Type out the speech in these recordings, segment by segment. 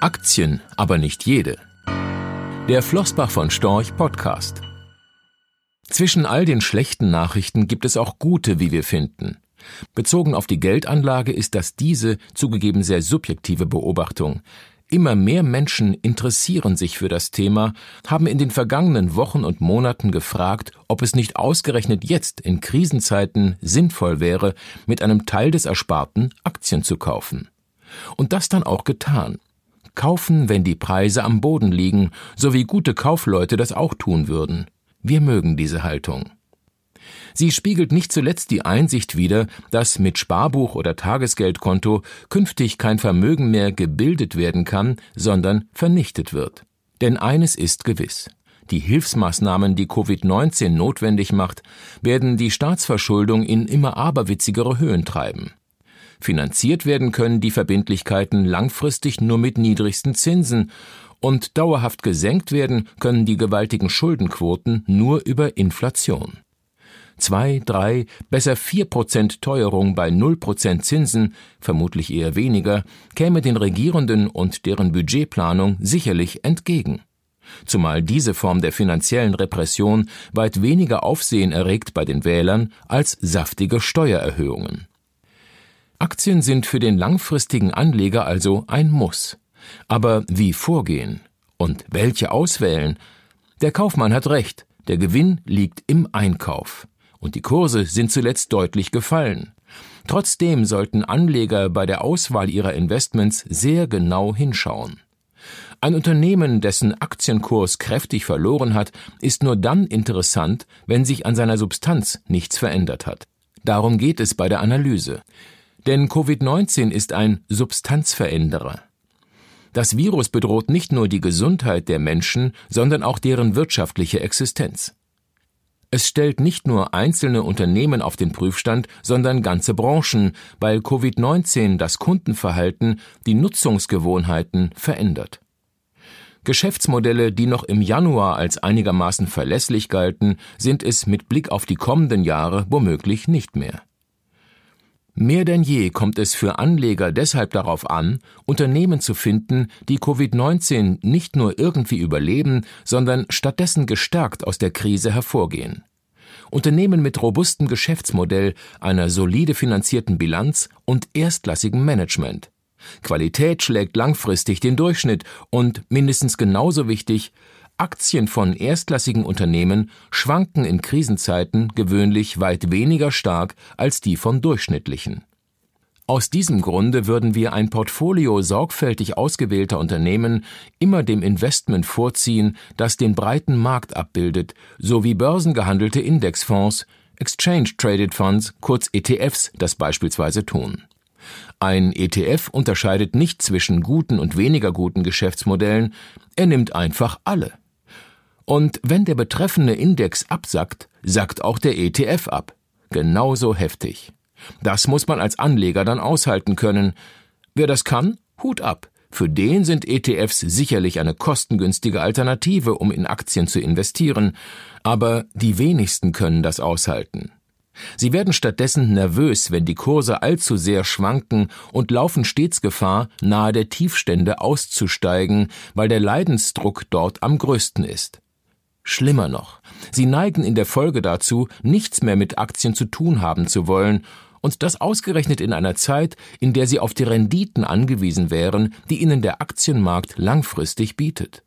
Aktien, aber nicht jede. Der Flossbach von Storch Podcast. Zwischen all den schlechten Nachrichten gibt es auch gute, wie wir finden. Bezogen auf die Geldanlage ist das diese zugegeben sehr subjektive Beobachtung. Immer mehr Menschen interessieren sich für das Thema, haben in den vergangenen Wochen und Monaten gefragt, ob es nicht ausgerechnet jetzt in Krisenzeiten sinnvoll wäre, mit einem Teil des Ersparten Aktien zu kaufen. Und das dann auch getan kaufen, wenn die Preise am Boden liegen, so wie gute Kaufleute das auch tun würden. Wir mögen diese Haltung. Sie spiegelt nicht zuletzt die Einsicht wider, dass mit Sparbuch oder Tagesgeldkonto künftig kein Vermögen mehr gebildet werden kann, sondern vernichtet wird. Denn eines ist gewiss. Die Hilfsmaßnahmen, die Covid-19 notwendig macht, werden die Staatsverschuldung in immer aberwitzigere Höhen treiben. Finanziert werden können die Verbindlichkeiten langfristig nur mit niedrigsten Zinsen und dauerhaft gesenkt werden können die gewaltigen Schuldenquoten nur über Inflation. Zwei, drei, besser vier Prozent Teuerung bei null Prozent Zinsen, vermutlich eher weniger, käme den Regierenden und deren Budgetplanung sicherlich entgegen. Zumal diese Form der finanziellen Repression weit weniger Aufsehen erregt bei den Wählern als saftige Steuererhöhungen. Aktien sind für den langfristigen Anleger also ein Muss. Aber wie vorgehen? Und welche auswählen? Der Kaufmann hat recht, der Gewinn liegt im Einkauf. Und die Kurse sind zuletzt deutlich gefallen. Trotzdem sollten Anleger bei der Auswahl ihrer Investments sehr genau hinschauen. Ein Unternehmen, dessen Aktienkurs kräftig verloren hat, ist nur dann interessant, wenn sich an seiner Substanz nichts verändert hat. Darum geht es bei der Analyse. Denn Covid-19 ist ein Substanzveränderer. Das Virus bedroht nicht nur die Gesundheit der Menschen, sondern auch deren wirtschaftliche Existenz. Es stellt nicht nur einzelne Unternehmen auf den Prüfstand, sondern ganze Branchen, weil Covid-19 das Kundenverhalten, die Nutzungsgewohnheiten verändert. Geschäftsmodelle, die noch im Januar als einigermaßen verlässlich galten, sind es mit Blick auf die kommenden Jahre womöglich nicht mehr. Mehr denn je kommt es für Anleger deshalb darauf an, Unternehmen zu finden, die Covid-19 nicht nur irgendwie überleben, sondern stattdessen gestärkt aus der Krise hervorgehen. Unternehmen mit robustem Geschäftsmodell, einer solide finanzierten Bilanz und erstklassigem Management. Qualität schlägt langfristig den Durchschnitt und mindestens genauso wichtig, Aktien von erstklassigen Unternehmen schwanken in Krisenzeiten gewöhnlich weit weniger stark als die von durchschnittlichen. Aus diesem Grunde würden wir ein Portfolio sorgfältig ausgewählter Unternehmen immer dem Investment vorziehen, das den breiten Markt abbildet, sowie börsengehandelte Indexfonds, Exchange Traded Funds, kurz ETFs, das beispielsweise tun. Ein ETF unterscheidet nicht zwischen guten und weniger guten Geschäftsmodellen, er nimmt einfach alle. Und wenn der betreffende Index absackt, sackt auch der ETF ab. Genauso heftig. Das muss man als Anleger dann aushalten können. Wer das kann, Hut ab. Für den sind ETFs sicherlich eine kostengünstige Alternative, um in Aktien zu investieren, aber die wenigsten können das aushalten. Sie werden stattdessen nervös, wenn die Kurse allzu sehr schwanken und laufen stets Gefahr, nahe der Tiefstände auszusteigen, weil der Leidensdruck dort am größten ist. Schlimmer noch, sie neigen in der Folge dazu, nichts mehr mit Aktien zu tun haben zu wollen, und das ausgerechnet in einer Zeit, in der sie auf die Renditen angewiesen wären, die ihnen der Aktienmarkt langfristig bietet.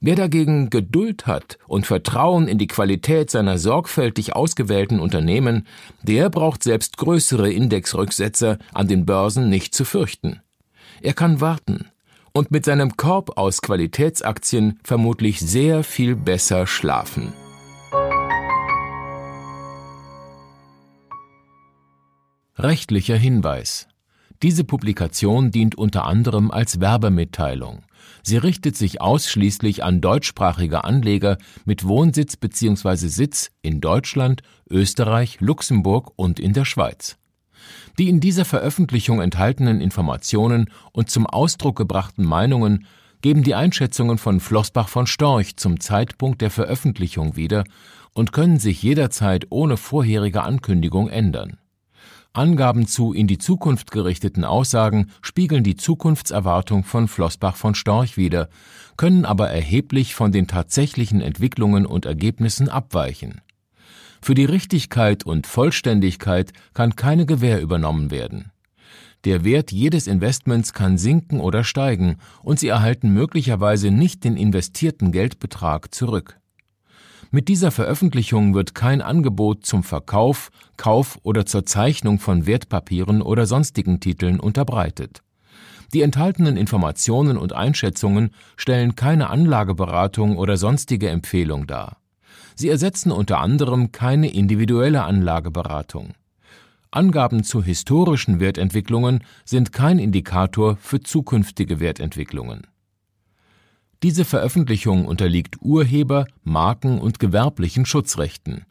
Wer dagegen Geduld hat und Vertrauen in die Qualität seiner sorgfältig ausgewählten Unternehmen, der braucht selbst größere Indexrücksetzer an den Börsen nicht zu fürchten. Er kann warten, und mit seinem Korb aus Qualitätsaktien vermutlich sehr viel besser schlafen. Rechtlicher Hinweis diese Publikation dient unter anderem als Werbemitteilung. Sie richtet sich ausschließlich an deutschsprachige Anleger mit Wohnsitz bzw. Sitz in Deutschland, Österreich, Luxemburg und in der Schweiz. Die in dieser Veröffentlichung enthaltenen Informationen und zum Ausdruck gebrachten Meinungen geben die Einschätzungen von Flossbach von Storch zum Zeitpunkt der Veröffentlichung wieder und können sich jederzeit ohne vorherige Ankündigung ändern. Angaben zu in die Zukunft gerichteten Aussagen spiegeln die Zukunftserwartung von Flossbach von Storch wider, können aber erheblich von den tatsächlichen Entwicklungen und Ergebnissen abweichen. Für die Richtigkeit und Vollständigkeit kann keine Gewähr übernommen werden. Der Wert jedes Investments kann sinken oder steigen, und Sie erhalten möglicherweise nicht den investierten Geldbetrag zurück. Mit dieser Veröffentlichung wird kein Angebot zum Verkauf, Kauf oder zur Zeichnung von Wertpapieren oder sonstigen Titeln unterbreitet. Die enthaltenen Informationen und Einschätzungen stellen keine Anlageberatung oder sonstige Empfehlung dar. Sie ersetzen unter anderem keine individuelle Anlageberatung. Angaben zu historischen Wertentwicklungen sind kein Indikator für zukünftige Wertentwicklungen. Diese Veröffentlichung unterliegt Urheber-, Marken- und gewerblichen Schutzrechten.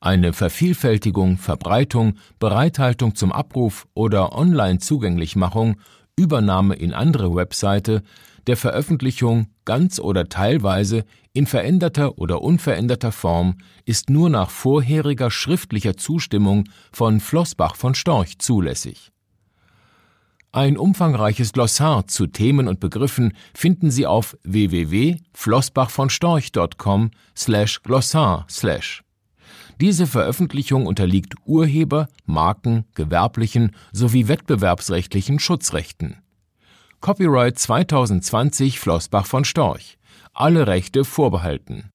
Eine Vervielfältigung, Verbreitung, Bereithaltung zum Abruf oder Online-Zugänglichmachung, Übernahme in andere Webseite, der Veröffentlichung ganz oder teilweise in veränderter oder unveränderter Form ist nur nach vorheriger schriftlicher Zustimmung von Flossbach von Storch zulässig ein umfangreiches Glossar zu Themen und Begriffen finden Sie auf www.flossbachvonstorch.com/glossar/. Diese Veröffentlichung unterliegt Urheber-, Marken-, gewerblichen sowie wettbewerbsrechtlichen Schutzrechten. Copyright 2020 Flossbach von Storch. Alle Rechte vorbehalten